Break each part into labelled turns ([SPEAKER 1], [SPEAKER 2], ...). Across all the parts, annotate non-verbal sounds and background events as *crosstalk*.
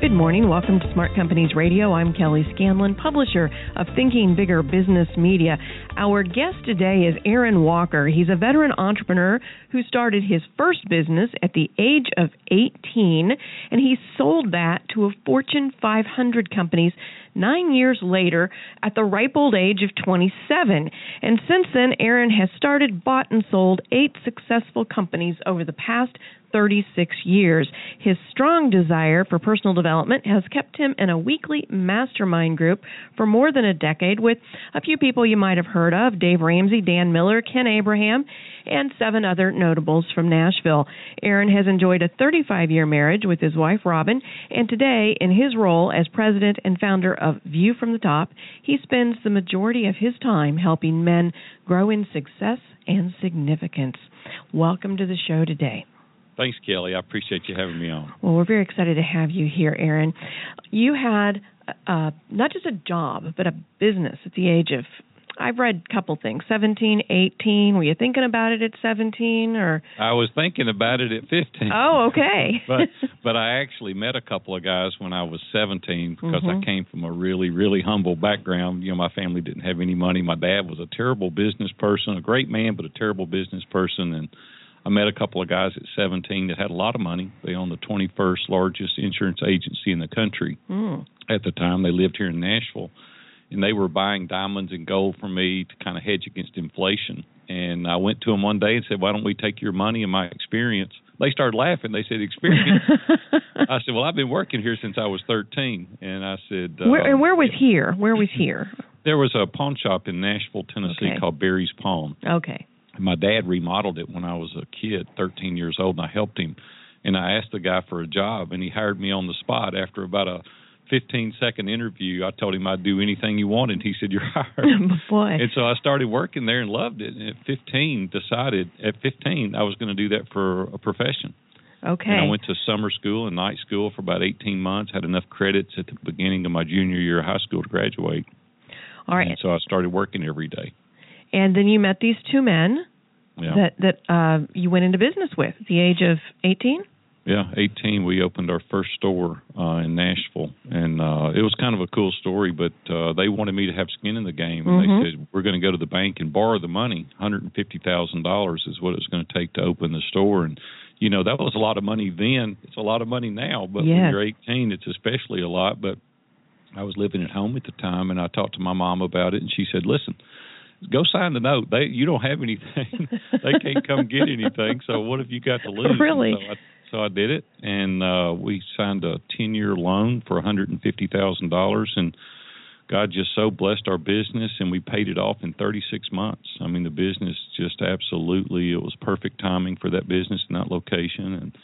[SPEAKER 1] Good morning. Welcome to Smart Companies Radio. I'm Kelly Scanlon, publisher of Thinking Bigger Business Media. Our guest today is Aaron Walker. He's a veteran entrepreneur who started his first business at the age of 18, and he sold that to a Fortune 500 companies nine years later at the ripe old age of 27. And since then, Aaron has started, bought, and sold eight successful companies over the past 36 years. His strong desire for personal development has kept him in a weekly mastermind group for more than a decade with a few people you might have heard of Dave Ramsey, Dan Miller, Ken Abraham, and seven other notables from Nashville. Aaron has enjoyed a 35 year marriage with his wife Robin, and today, in his role as president and founder of View from the Top, he spends the majority of his time helping men grow in success and significance. Welcome to the show today.
[SPEAKER 2] Thanks, Kelly. I appreciate you having me on.
[SPEAKER 1] Well, we're very excited to have you here, Aaron. You had uh, not just a job, but a business at the age of I've read a couple things. 17, 18. Were you thinking about it at 17 or
[SPEAKER 2] I was thinking about it at 15.
[SPEAKER 1] Oh, okay. *laughs*
[SPEAKER 2] but but I actually met a couple of guys when I was 17 because
[SPEAKER 1] Mhm.
[SPEAKER 2] I came from a really really humble background. You know, my family didn't have any money. My dad was a terrible business person, a great man but a terrible business person and I met a couple of guys at 17 that had a lot of money. They owned the 21st largest insurance agency in the country
[SPEAKER 1] Mm.
[SPEAKER 2] at the time. They lived here in Nashville, and they were buying diamonds and gold from me to kind of hedge against inflation. And I went to them one day and said, "Why don't we take your money and my experience?" They started laughing. They said, "Experience." *laughs* I said, "Well, I've been working here since I was 13." And I said, uh,
[SPEAKER 1] where, and where was here? Where was here?
[SPEAKER 2] There was a pawn shop in Nashville, Tennessee
[SPEAKER 1] Okay.
[SPEAKER 2] called Barry's Pawn.
[SPEAKER 1] Okay.
[SPEAKER 2] My dad remodeled it when I was a kid, 13 years old, and I helped him. And I asked the guy for a job, and he hired me on the spot. After about a 15 second interview, I told him I'd do anything you wanted. He said, "You're *laughs* hired."
[SPEAKER 1] Oh, boy.
[SPEAKER 2] and so I started working there and loved it. And at 15, decided at 15 I was going to do that for a profession.
[SPEAKER 1] Okay.
[SPEAKER 2] And I went to summer school and night school for about 18 months. Had enough credits at the beginning of my junior year of high school to graduate.
[SPEAKER 1] All right.
[SPEAKER 2] And so I started working every day.
[SPEAKER 1] And then you met these two men
[SPEAKER 2] Yeah.
[SPEAKER 1] that that uh you went into business with at the age of 18?
[SPEAKER 2] Yeah, 18. We opened our first store uh, in Nashville, and uh, it was kind of a cool story. But uh, they wanted me to have skin in the game, and
[SPEAKER 1] Mhm.
[SPEAKER 2] they said we're going to go to the bank and borrow the money. Hundred and fifty thousand dollars is what it was going to take to open the store, and you know that was a lot of money then. It's a lot of money now, but
[SPEAKER 1] Yes.
[SPEAKER 2] when you're 18, it's especially a lot. But I was living at home at the time, and I talked to my mom about it, and she said, "Listen." Go sign the note. They you don't have anything. *laughs* they can't come get anything. So what have you got to lose?
[SPEAKER 1] Really?
[SPEAKER 2] So I, so I did it, and uh, we signed a ten-year loan for one hundred and fifty thousand dollars, and God just so blessed our business, and we paid it off in thirty-six months. I mean, the business just absolutely it was perfect timing for that business and that location, and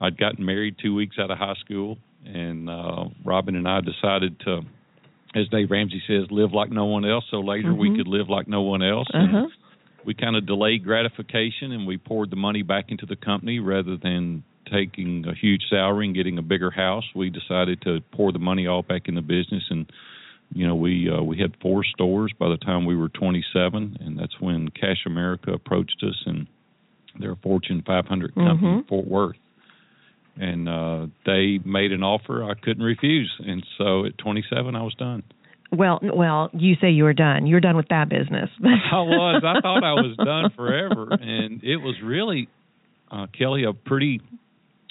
[SPEAKER 2] I'd gotten married two weeks out of high school, and uh, Robin and I decided to, as Dave Ramsey says, live like no one else. So later we
[SPEAKER 1] Mhm.
[SPEAKER 2] could live like no one else.
[SPEAKER 1] Uh-huh.
[SPEAKER 2] we kind of delayed gratification and we poured the money back into the company rather than taking a huge salary and getting a bigger house. We decided to pour the money all back in the business and you know we uh, we had four stores by the time we were 27 and that's when Cash America approached us and they're a Fortune 500 company in
[SPEAKER 1] Mhm.
[SPEAKER 2] Fort Worth. And uh they made an offer I couldn't refuse and so at 27 I was done.
[SPEAKER 1] Well, well, you say you were done. You're done with that business. *laughs*
[SPEAKER 2] I was. I thought I was done forever, and it was really, uh, Kelly, a pretty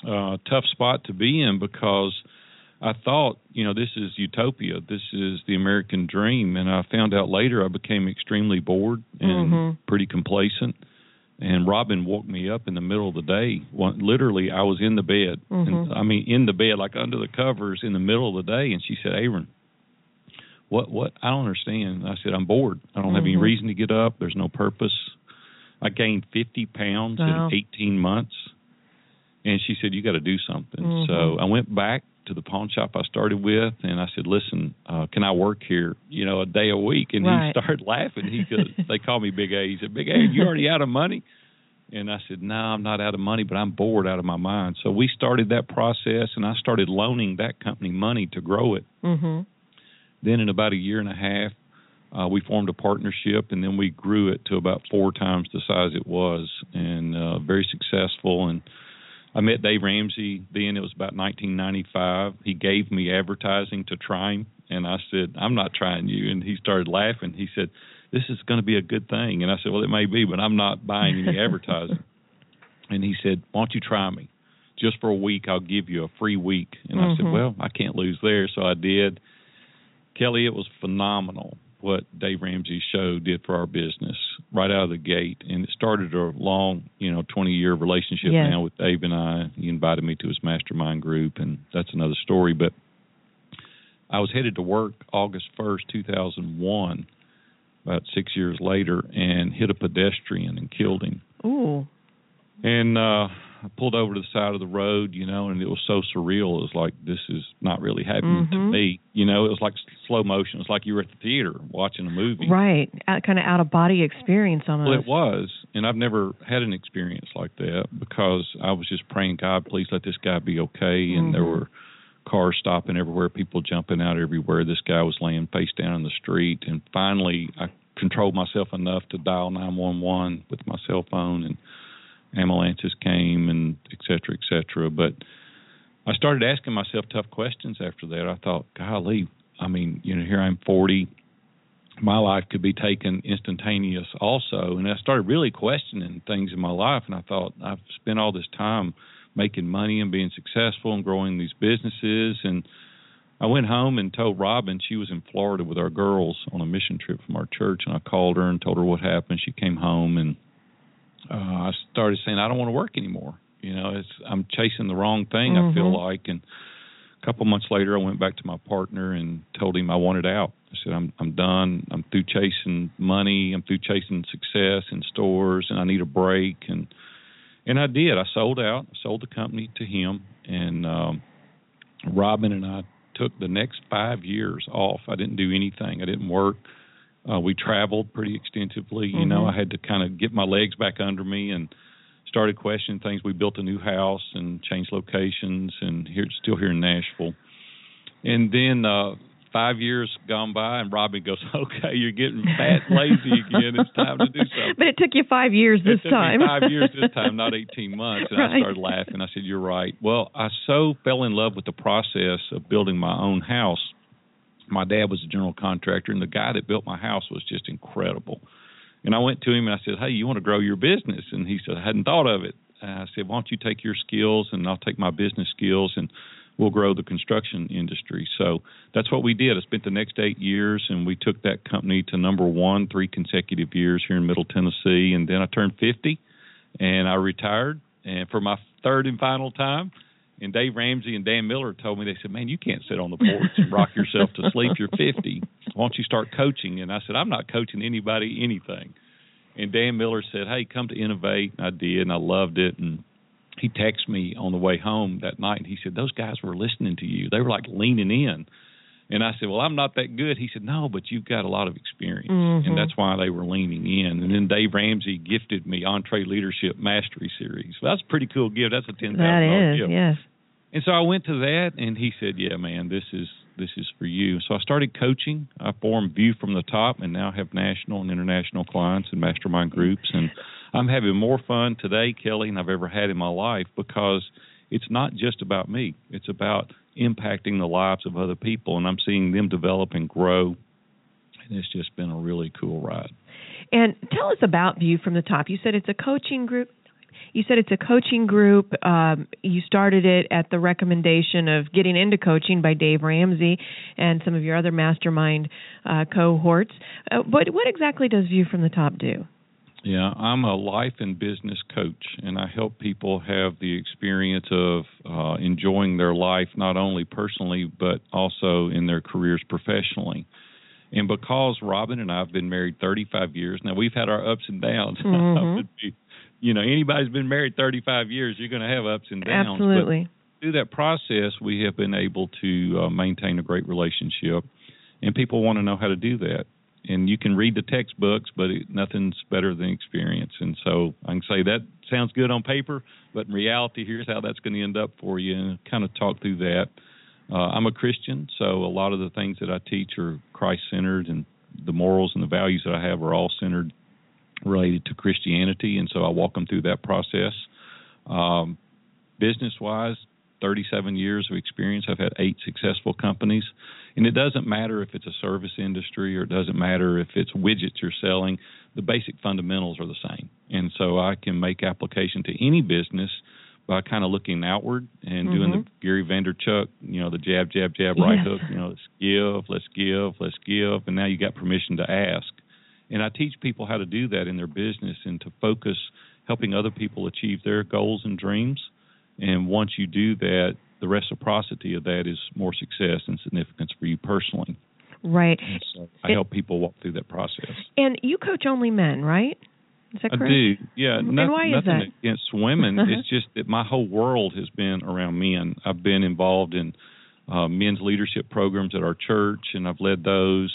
[SPEAKER 2] uh, tough spot to be in because I thought, you know, this is utopia. This is the American dream, and I found out later I became extremely bored and
[SPEAKER 1] Mhm.
[SPEAKER 2] pretty complacent. And Robin woke me up in the middle of the day. One, literally, I was in the bed.
[SPEAKER 1] Mhm.
[SPEAKER 2] And, I mean, in the bed, like under the covers, in the middle of the day. And she said, "Aaron, what? What? I don't understand." I said, "I'm bored. I don't have any
[SPEAKER 1] Mhm.
[SPEAKER 2] reason to get up. There's no purpose." I gained 50 pounds
[SPEAKER 1] Wow.
[SPEAKER 2] in 18 months. And she said, "You got to do something."
[SPEAKER 1] Mhm.
[SPEAKER 2] So I went back to the pawn shop I started with, and I said, "Listen, uh, can I work here? You know, a day a week?" And
[SPEAKER 1] Right.
[SPEAKER 2] he *laughs* started laughing. He goes, *laughs* "They call me Big A." He said, "Big A, you already out of money?" And I said, "No, I'm not out of money, but I'm bored out of my mind." So we started that process, and I started loaning that company money to grow it.
[SPEAKER 1] Mhm.
[SPEAKER 2] Then in about a year and a half, uh, we formed a partnership, and then we grew it to about four times the size it was, and uh, very successful. And I met Dave Ramsey then. It was about 1995. He gave me advertising to try him, and I said, "I'm not trying you." And he started laughing. He said, "This is going to be a good thing." And I said, "Well, it may be, but I'm not buying any *laughs* advertising." and he said, "Why don't you try me? Just for a week, I'll give you a free week." And I said,
[SPEAKER 1] Mhm.
[SPEAKER 2] "Well, I can't lose there." So I did. Kelly, it was phenomenal what Dave Ramsey's show did for our business right out of the gate, and it started a long, you know, 20-year relationship
[SPEAKER 1] Yes.
[SPEAKER 2] now with Dave and I. He invited me to his mastermind group, and that's another story. But I was headed to work August 1st, 2001, about six years later, and hit a pedestrian and killed him.
[SPEAKER 1] Ooh.
[SPEAKER 2] And uh I pulled over to the side of the road, you know, and it was so surreal. It was like this is not really happening to
[SPEAKER 1] Mhm.
[SPEAKER 2] me. You know, it was like slow motion. It's like you were at the theater watching a movie.
[SPEAKER 1] Right. Out, kind of out of body experience almost.
[SPEAKER 2] Well, it was, and I've never had an experience like that because I was just praying, God, please let this guy be okay. And there
[SPEAKER 1] Mhm.
[SPEAKER 2] were cars stopping everywhere, people jumping out everywhere. This guy was laying face down in the street, and finally, I controlled myself enough to dial 911 with my cell phone, and ambulances came, and et cetera, et cetera. But I started asking myself tough questions after that. I thought, golly, I mean, you know, here I'm 40 my life could be taken instantaneous also. And i started really questioning things in my life. And i thought i've spent all this time making money and being successful and growing these businesses. And i went home and told robin she was in florida with our girls on a mission trip from our church. And i called her and told her what happened. She came home and uh i started saying i don't want to work anymore you know it's i'm chasing the wrong thing i feel
[SPEAKER 1] Mhm.
[SPEAKER 2] like and a couple months later I went back to my partner and told him I wanted out. I said I'm I'm done. I'm through chasing money. I'm through chasing success in stores and I need a break and and I did. I sold out. I sold the company to him and um Robin and I took the next 5 years off. I didn't do anything. I didn't work. Uh we traveled pretty extensively. You know,
[SPEAKER 1] Mhm.
[SPEAKER 2] I had to kind of get my legs back under me and started questioning things. We built a new house and changed locations, and here still here in Nashville. And then uh five years gone by, and Robbie goes, *laughs* "Okay, you're getting fat, lazy again. It's time to do *laughs* something."
[SPEAKER 1] But it took you five years this
[SPEAKER 2] it took
[SPEAKER 1] time.
[SPEAKER 2] Me five years this *laughs* time, not 18 months. And I started laughing. I said, "You're right." Well, I so fell in love with the process of building my own house. My dad was a general contractor, and the guy that built my house was just incredible. And I went to him and I said, "Hey, you want to grow your business?" And he said, "I hadn't thought of it." And I said, "Why don't you take your skills and I'll take my business skills and we'll grow the construction industry." So that's what we did. I spent the next eight years and we took that company to number one three consecutive years here in Middle Tennessee. And then I turned 50 and I retired. And for my third and final time, and Dave Ramsey and Dan Miller told me, they said, Man, you can't sit on the porch and rock yourself to sleep. You're 50. Why don't you start coaching? And I said, I'm not coaching anybody anything. And Dan Miller said, Hey, come to Innovate. And I did, and I loved it. And he texted me on the way home that night, and he said, Those guys were listening to you. They were like leaning in. And I said, Well, I'm not that good. He said, No, but you've got a lot of experience.
[SPEAKER 1] Mhm.
[SPEAKER 2] And that's why they were leaning in. And then Dave Ramsey gifted me EntreLeadership Mastery Series. Well, that's a pretty cool gift. That's a ten thousand dollar gift.
[SPEAKER 1] yes.
[SPEAKER 2] And so I went to that, and he said, "Yeah, man, this is this is for you." So I started coaching. I formed View from the Top, and now have national and international clients and mastermind groups. And I'm having more fun today, Kelly, than I've ever had in my life because it's not just about me. It's about impacting the lives of other people, and I'm seeing them develop and grow. And it's just been a really cool ride.
[SPEAKER 1] And tell us about View from the Top. You said it's a coaching group. You said it's a coaching group. Um, you started it at the recommendation of getting into coaching by Dave Ramsey and some of your other mastermind uh, cohorts. Uh, what what exactly does View from the Top do?
[SPEAKER 2] Yeah, I'm a life and business coach, and I help people have the experience of uh, enjoying their life not only personally but also in their careers professionally. And because Robin and I have been married 35 years, now we've had our ups and downs. *laughs*
[SPEAKER 1] Mm-hmm.
[SPEAKER 2] be, you know, anybody's been married 35 years, you're going to have ups and downs.
[SPEAKER 1] Absolutely.
[SPEAKER 2] But through that process, we have been able to uh, maintain a great relationship, and people want to know how to do that. And you can read the textbooks, but it, nothing's better than experience. And so I can say that sounds good on paper, but in reality, here's how that's going to end up for you, and kind of talk through that. Uh, I'm a Christian, so a lot of the things that I teach are Christ centered, and the morals and the values that I have are all centered related to Christianity, and so I walk them through that process. Um, business wise, 37 years of experience. I've had eight successful companies. And it doesn't matter if it's a service industry or it doesn't matter if it's widgets you're selling, the basic fundamentals are the same. And so I can make application to any business by kind of looking outward and
[SPEAKER 1] mm-hmm.
[SPEAKER 2] doing the Gary Vaynerchuk, you know, the jab, jab, jab, right
[SPEAKER 1] yes.
[SPEAKER 2] hook, you know, let's give, let's give, let's give, and now you got permission to ask. And I teach people how to do that in their business and to focus helping other people achieve their goals and dreams. And once you do that, the reciprocity of that is more success and significance for you personally.
[SPEAKER 1] Right.
[SPEAKER 2] And so I help people walk through that process.
[SPEAKER 1] And you coach only men, right? Is that correct?
[SPEAKER 2] I do. Yeah.
[SPEAKER 1] And
[SPEAKER 2] no,
[SPEAKER 1] why is
[SPEAKER 2] nothing
[SPEAKER 1] that?
[SPEAKER 2] against women.
[SPEAKER 1] Uh-huh.
[SPEAKER 2] It's just that my whole world has been around men. I've been involved in uh, men's leadership programs at our church, and I've led those.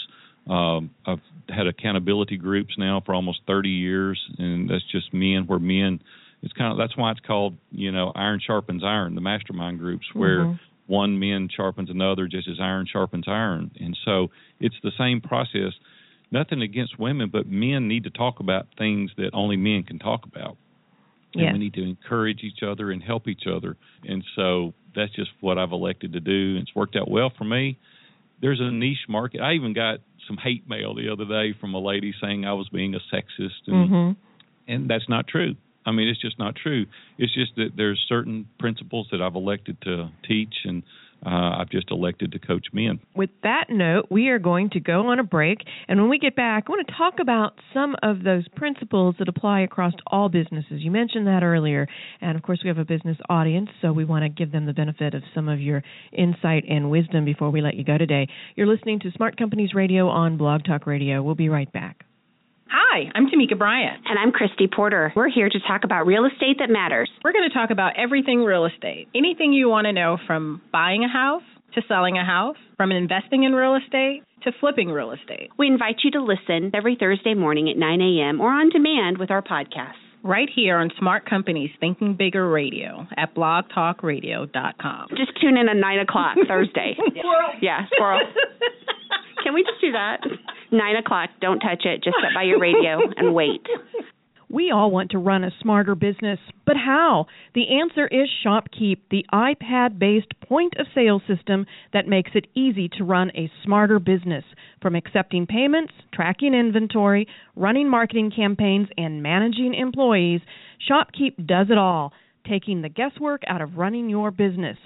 [SPEAKER 2] Um, I've had accountability groups now for almost 30 years, and that's just men where men. It's kind of that's why it's called you know iron sharpens iron. The mastermind groups where
[SPEAKER 1] Mhm.
[SPEAKER 2] one man sharpens another just as iron sharpens iron, and so it's the same process. Nothing against women, but men need to talk about things that only men can talk about. And
[SPEAKER 1] Yes.
[SPEAKER 2] we need to encourage each other and help each other. And so that's just what I've elected to do. It's worked out well for me. There's a niche market. I even got some hate mail the other day from a lady saying I was being a sexist and
[SPEAKER 1] Mhm.
[SPEAKER 2] and that's not true. I mean, it's just not true. It's just that there's certain principles that I've elected to teach, and uh, I've just elected to coach men.
[SPEAKER 1] With that note, we are going to go on a break. And when we get back, I want to talk about some of those principles that apply across all businesses. You mentioned that earlier. And of course, we have a business audience, so we want to give them the benefit of some of your insight and wisdom before we let you go today. You're listening to Smart Companies Radio on Blog Talk Radio. We'll be right back.
[SPEAKER 3] Hi, I'm Tamika Bryant.
[SPEAKER 4] And I'm Christy Porter. We're here to talk about real estate that matters.
[SPEAKER 3] We're going to talk about everything real estate. Anything you want to know from buying a house to selling a house, from investing in real estate to flipping real estate.
[SPEAKER 4] We invite you to listen every Thursday morning at 9 a.m. or on demand with our podcast.
[SPEAKER 3] Right here on Smart Companies Thinking Bigger Radio at blogtalkradio.com.
[SPEAKER 4] Just tune in at 9 o'clock Thursday. *laughs*
[SPEAKER 3] Squirrel.
[SPEAKER 4] Yeah, squirrel. *laughs* Can we just do that? *laughs* 9 o'clock. Don't touch it. Just sit by your radio and wait. *laughs*
[SPEAKER 1] We all want to run a smarter business, but how? The answer is ShopKeep, the iPad based point of sale system that makes it easy to run a smarter business. From accepting payments, tracking inventory, running marketing campaigns, and managing employees, ShopKeep does it all, taking the guesswork out of running your business.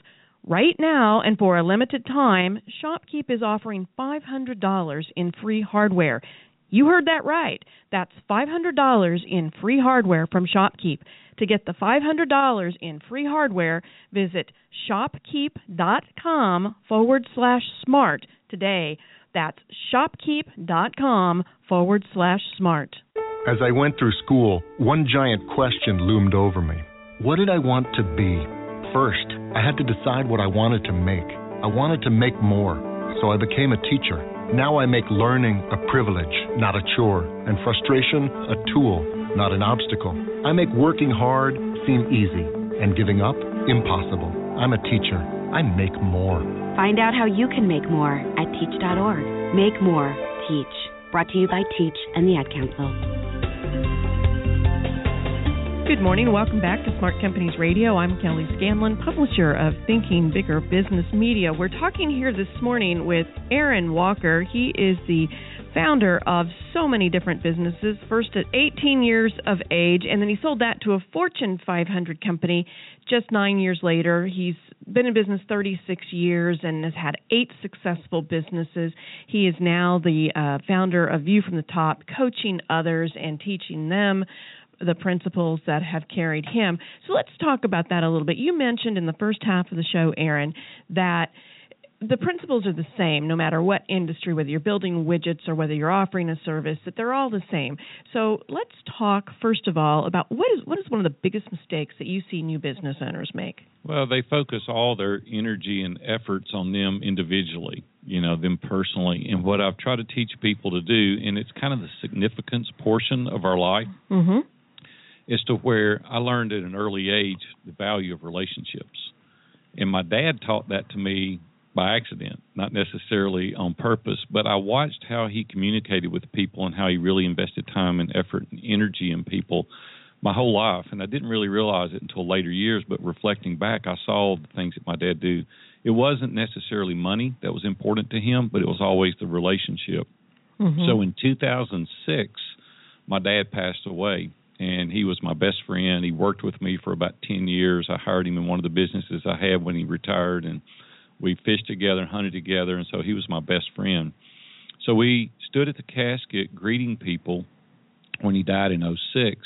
[SPEAKER 1] Right now, and for a limited time, ShopKeep is offering $500 in free hardware. You heard that right. That's $500 in free hardware from ShopKeep. To get the $500 in free hardware, visit shopkeep.com forward slash smart today. That's shopkeep.com forward slash smart.
[SPEAKER 5] As I went through school, one giant question loomed over me. What did I want to be? First, I had to decide what I wanted to make. I wanted to make more, so I became a teacher. Now I make learning a privilege, not a chore, and frustration a tool, not an obstacle. I make working hard seem easy, and giving up impossible. I'm a teacher. I make more.
[SPEAKER 4] Find out how you can make more at teach.org. Make more, teach. Brought to you by Teach and the Ad Council.
[SPEAKER 1] Good morning. Welcome back to Smart Companies Radio. I'm Kelly Scanlon, publisher of Thinking Bigger Business Media. We're talking here this morning with Aaron Walker. He is the founder of so many different businesses, first at 18 years of age, and then he sold that to a Fortune 500 company just nine years later. He's been in business 36 years and has had eight successful businesses. He is now the uh, founder of View from the Top, coaching others and teaching them the principles that have carried him. So let's talk about that a little bit. You mentioned in the first half of the show, Aaron, that the principles are the same no matter what industry, whether you're building widgets or whether you're offering a service, that they're all the same. So let's talk first of all about what is what is one of the biggest mistakes that you see new business owners make?
[SPEAKER 2] Well, they focus all their energy and efforts on them individually, you know, them personally. And what I've tried to teach people to do, and it's kind of the significance portion of our life,
[SPEAKER 1] mm-hmm.
[SPEAKER 2] Is to where I learned at an early age the value of relationships. And my dad taught that to me by accident, not necessarily on purpose, but I watched how he communicated with people and how he really invested time and effort and energy in people my whole life. And I didn't really realize it until later years, but reflecting back, I saw the things that my dad do. It wasn't necessarily money that was important to him, but it was always the relationship.
[SPEAKER 1] Mm-hmm.
[SPEAKER 2] So in 2006, my dad passed away and he was my best friend. He worked with me for about 10 years. I hired him in one of the businesses I had when he retired and we fished together and hunted together, and so he was my best friend. So we stood at the casket greeting people when he died in '06,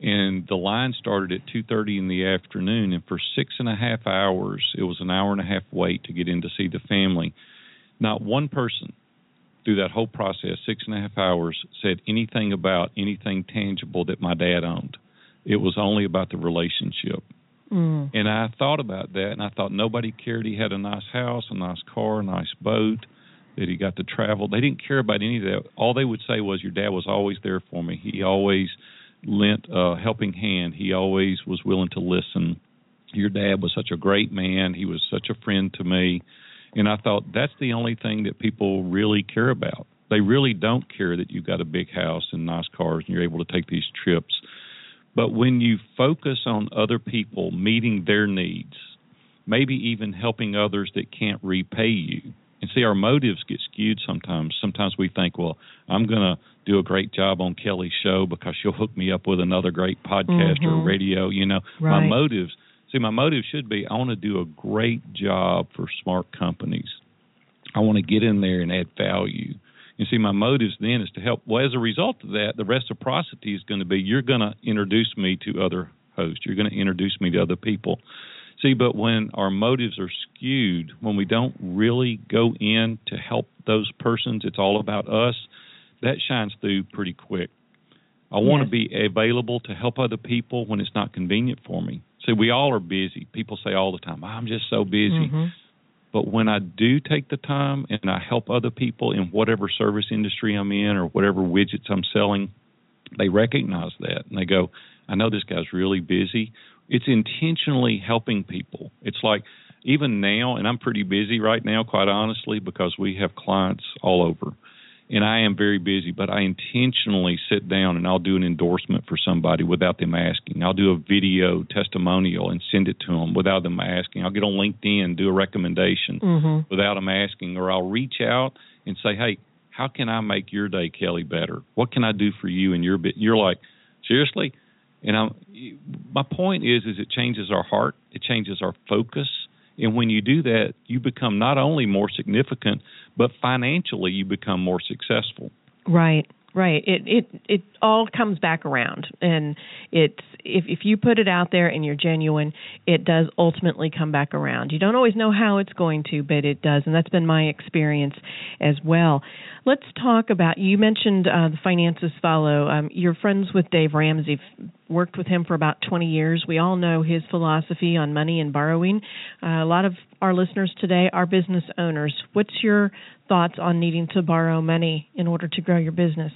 [SPEAKER 2] and the line started at 2:30 in the afternoon, and for six and a half hours, it was an hour and a half wait to get in to see the family. Not one person through that whole process, six and a half hours, said anything about anything tangible that my dad owned. It was only about the relationship.
[SPEAKER 1] Mm.
[SPEAKER 2] And I thought about that, and I thought nobody cared he had a nice house, a nice car, a nice boat, that he got to travel. They didn't care about any of that. All they would say was, "Your dad was always there for me. He always lent a helping hand. He always was willing to listen. Your dad was such a great man. He was such a friend to me." And I thought that's the only thing that people really care about. They really don't care that you've got a big house and nice cars and you're able to take these trips but when you focus on other people meeting their needs, maybe even helping others that can't repay you, and see, our motives get skewed sometimes. Sometimes we think, well, I'm going to do a great job on Kelly's show because she'll hook me up with another great podcast
[SPEAKER 1] mm-hmm.
[SPEAKER 2] or radio. You know,
[SPEAKER 1] right.
[SPEAKER 2] my motives. See, my motive should be I want to do a great job for smart companies. I want to get in there and add value. You see, my motives then is to help. Well, as a result of that, the reciprocity is going to be you're going to introduce me to other hosts. You're going to introduce me to other people. See, but when our motives are skewed, when we don't really go in to help those persons, it's all about us, that shines through pretty quick. I want
[SPEAKER 1] yes.
[SPEAKER 2] to be available to help other people when it's not convenient for me. See, we all are busy. People say all the time, I'm just so busy.
[SPEAKER 1] Mm-hmm.
[SPEAKER 2] But when I do take the time and I help other people in whatever service industry I'm in or whatever widgets I'm selling, they recognize that and they go, I know this guy's really busy. It's intentionally helping people. It's like even now, and I'm pretty busy right now, quite honestly, because we have clients all over and I am very busy, but I intentionally sit down and I'll do an endorsement for somebody without them asking. I'll do a video testimonial and send it to them without them asking. I'll get on LinkedIn do a recommendation
[SPEAKER 1] mm-hmm.
[SPEAKER 2] without them asking, or I'll reach out and say, "Hey, how can I make your day, Kelly, better? What can I do for you and your bit?" You're like, seriously, and I'm. My point is, is it changes our heart, it changes our focus, and when you do that, you become not only more significant, but financially you become more successful.
[SPEAKER 1] Right. Right. It it it all comes back around, and it's if if you put it out there and you're genuine, it does ultimately come back around. You don't always know how it's going to, but it does, and that's been my experience as well. Let's talk about. You mentioned uh, the finances follow. Um, you're friends with Dave Ramsey. Worked with him for about 20 years. We all know his philosophy on money and borrowing. Uh, a lot of our listeners today are business owners. What's your thoughts on needing to borrow money in order to grow your business?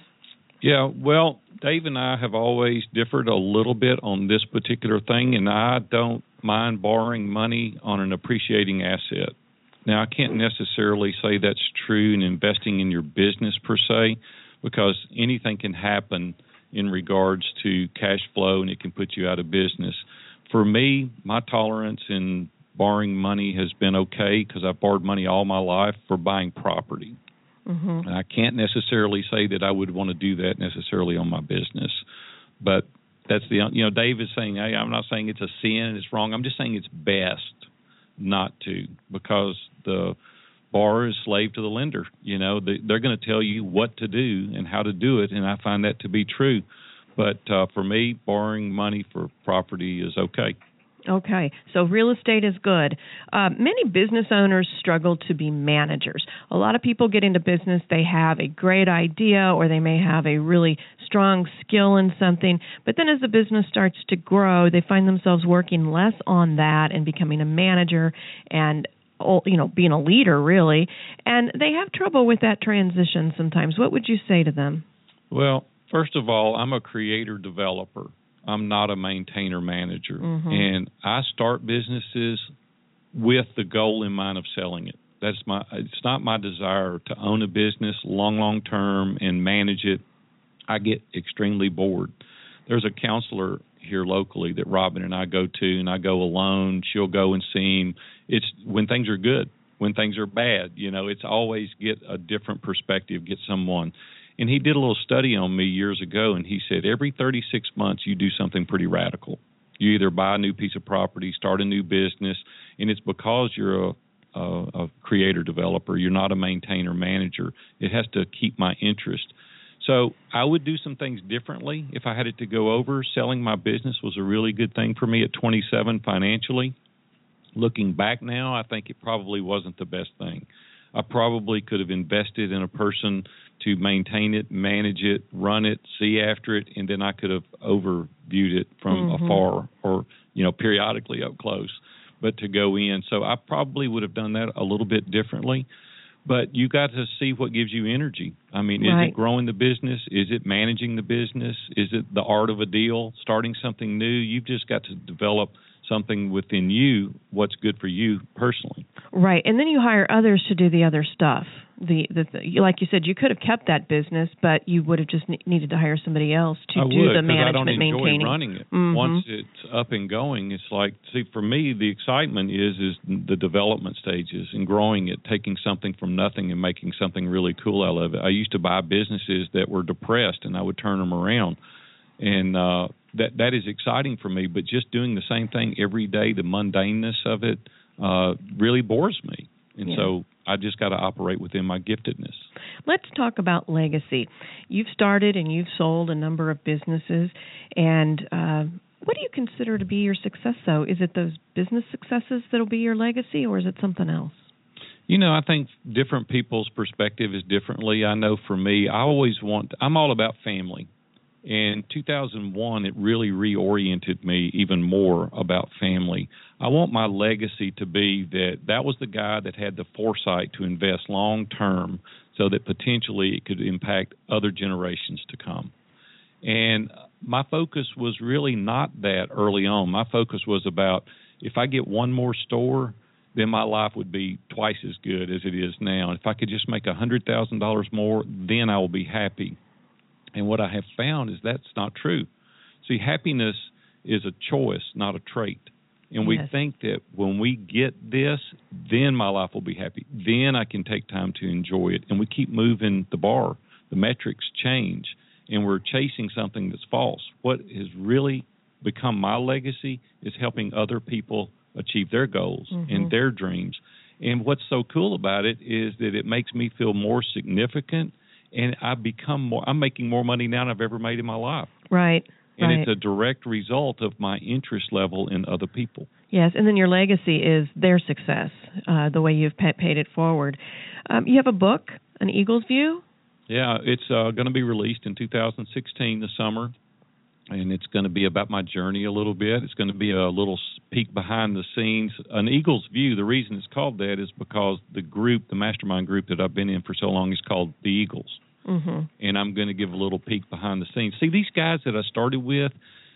[SPEAKER 2] Yeah, well, Dave and I have always differed a little bit on this particular thing, and I don't mind borrowing money on an appreciating asset. Now, I can't necessarily say that's true in investing in your business per se, because anything can happen in regards to cash flow and it can put you out of business. For me, my tolerance in borrowing money has been okay because I've borrowed money all my life for buying property.
[SPEAKER 1] Mm-hmm.
[SPEAKER 2] I can't necessarily say that I would want to do that necessarily on my business, but that's the you know Dave is saying hey I'm not saying it's a sin and it's wrong. I'm just saying it's best not to because the borrower is slave to the lender you know they, they're going to tell you what to do and how to do it and I find that to be true. But uh, for me borrowing money for property is okay
[SPEAKER 1] Okay, so real estate is good. Uh, many business owners struggle to be managers. A lot of people get into business, they have a great idea or they may have a really strong skill in something, but then as the business starts to grow, they find themselves working less on that and becoming a manager and you know being a leader really and they have trouble with that transition sometimes what would you say to them
[SPEAKER 2] well first of all i'm a creator developer I'm not a maintainer manager,
[SPEAKER 1] mm-hmm.
[SPEAKER 2] and I start businesses with the goal in mind of selling it. That's my. It's not my desire to own a business long, long term and manage it. I get extremely bored. There's a counselor here locally that Robin and I go to, and I go alone. She'll go and see him. It's when things are good. When things are bad, you know, it's always get a different perspective, get someone. And he did a little study on me years ago, and he said every 36 months you do something pretty radical. You either buy a new piece of property, start a new business, and it's because you're a, a, a creator developer. You're not a maintainer manager. It has to keep my interest. So I would do some things differently if I had it to go over. Selling my business was a really good thing for me at 27 financially. Looking back now, I think it probably wasn't the best thing. I probably could have invested in a person to maintain it, manage it, run it, see after it, and then I could have overviewed it from
[SPEAKER 1] mm-hmm.
[SPEAKER 2] afar or you know periodically up close. But to go in, so I probably would have done that a little bit differently. But you got to see what gives you energy. I mean, is
[SPEAKER 1] right.
[SPEAKER 2] it growing the business? Is it managing the business? Is it the art of a deal? Starting something new? You've just got to develop something within you what's good for you personally.
[SPEAKER 1] Right, and then you hire others to do the other stuff. The, the, the like you said, you could have kept that business, but you would have just ne- needed to hire somebody else to do the management,
[SPEAKER 2] I don't enjoy
[SPEAKER 1] maintaining.
[SPEAKER 2] running it.
[SPEAKER 1] Mm-hmm.
[SPEAKER 2] Once it's up and going, it's like see for me the excitement is is the development stages and growing it, taking something from nothing and making something really cool out of it. I used to buy businesses that were depressed and I would turn them around, and uh, that that is exciting for me. But just doing the same thing every day, the mundaneness of it, uh, really bores me. And
[SPEAKER 1] yeah.
[SPEAKER 2] so I just got to operate within my giftedness.
[SPEAKER 1] Let's talk about legacy. You've started and you've sold a number of businesses, and uh, what do you consider to be your success? Though, is it those business successes that'll be your legacy, or is it something else?
[SPEAKER 2] You know, I think different people's perspective is differently. I know for me, I always want. I'm all about family. In 2001, it really reoriented me even more about family. I want my legacy to be that that was the guy that had the foresight to invest long term so that potentially it could impact other generations to come. And my focus was really not that early on. My focus was about if I get one more store, then my life would be twice as good as it is now. If I could just make a hundred thousand dollars more, then I will be happy. And what I have found is that's not true. See, happiness is a choice, not a trait. And we
[SPEAKER 1] yes.
[SPEAKER 2] think that when we get this, then my life will be happy. Then I can take time to enjoy it. And we keep moving the bar. The metrics change, and we're chasing something that's false. What has really become my legacy is helping other people achieve their goals
[SPEAKER 1] mm-hmm.
[SPEAKER 2] and their dreams. And what's so cool about it is that it makes me feel more significant and I've become more I'm making more money now than I've ever made in my life.
[SPEAKER 1] Right.
[SPEAKER 2] And
[SPEAKER 1] right.
[SPEAKER 2] it's a direct result of my interest level in other people.
[SPEAKER 1] Yes, and then your legacy is their success, uh, the way you've paid it forward. Um, you have a book, An Eagle's View?
[SPEAKER 2] Yeah, it's uh, going to be released in 2016 the summer, and it's going to be about my journey a little bit. It's going to be a little peek behind the scenes. An Eagle's View, the reason it's called that is because the group, the mastermind group that I've been in for so long, is called the Eagles
[SPEAKER 1] mm-hmm.
[SPEAKER 2] and I'm going to give a little peek behind the scenes. See, these guys that I started with,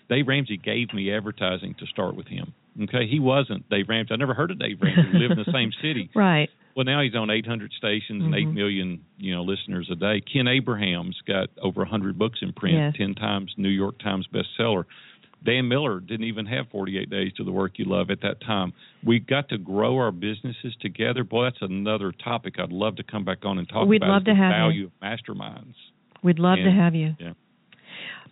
[SPEAKER 2] Dave Ramsey gave me advertising to start with him. Okay, he wasn't Dave Ramsey. I never heard of Dave Ramsey. We live in the same *laughs* city.
[SPEAKER 1] Right.
[SPEAKER 2] Well, now he's on 800 stations and
[SPEAKER 1] mm-hmm.
[SPEAKER 2] 8 million, you know, listeners a day. Ken Abraham's got over 100 books in print,
[SPEAKER 1] yes.
[SPEAKER 2] 10 times New York Times bestseller. Dan Miller didn't even have 48 days to the work you love at that time. We got to grow our businesses together. Boy, that's another topic I'd love to come back on and talk
[SPEAKER 1] We'd
[SPEAKER 2] about.
[SPEAKER 1] love to
[SPEAKER 2] the
[SPEAKER 1] have
[SPEAKER 2] value
[SPEAKER 1] you.
[SPEAKER 2] of masterminds.
[SPEAKER 1] We'd love
[SPEAKER 2] and,
[SPEAKER 1] to have you.
[SPEAKER 2] Yeah.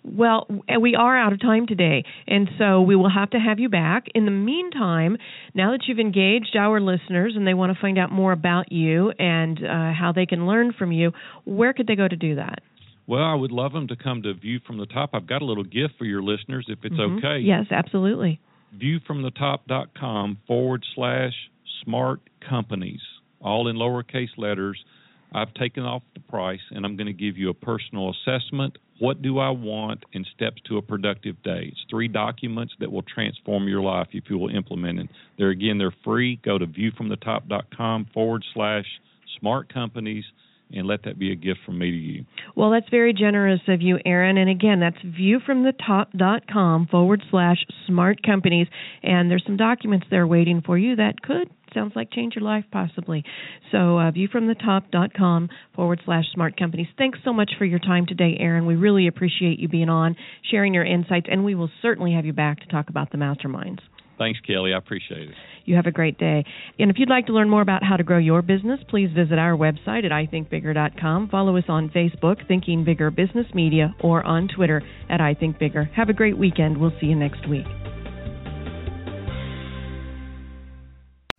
[SPEAKER 1] Well, we are out of time today, and so we will have to have you back. In the meantime, now that you've engaged our listeners and they want to find out more about you and uh, how they can learn from you, where could they go to do that?
[SPEAKER 2] Well, I would love them to come to View from the Top. I've got a little gift for your listeners if it's
[SPEAKER 1] mm-hmm.
[SPEAKER 2] okay.
[SPEAKER 1] Yes, absolutely.
[SPEAKER 2] viewfromthetop.com forward slash smart companies, all in lowercase letters. I've taken off the price and I'm going to give you a personal assessment. What do I want and steps to a productive day? It's three documents that will transform your life if you will implement it. They're again, they're free. Go to viewfromthetop.com forward slash smart companies and let that be a gift from me to you.
[SPEAKER 1] Well, that's very generous of you, Aaron. And again, that's viewfromthetop.com forward slash smart companies. And there's some documents there waiting for you that could sounds like change your life possibly. So uh, viewfromthetop.com forward slash smart companies. Thanks so much for your time today, Aaron. We really appreciate you being on, sharing your insights, and we will certainly have you back to talk about the masterminds.
[SPEAKER 2] Thanks, Kelly. I appreciate it.
[SPEAKER 1] You have a great day. And if you'd like to learn more about how to grow your business, please visit our website at ithinkbigger.com. Follow us on Facebook, Thinking Bigger Business Media, or on Twitter at ithinkbigger. Have a great weekend. We'll see you next week.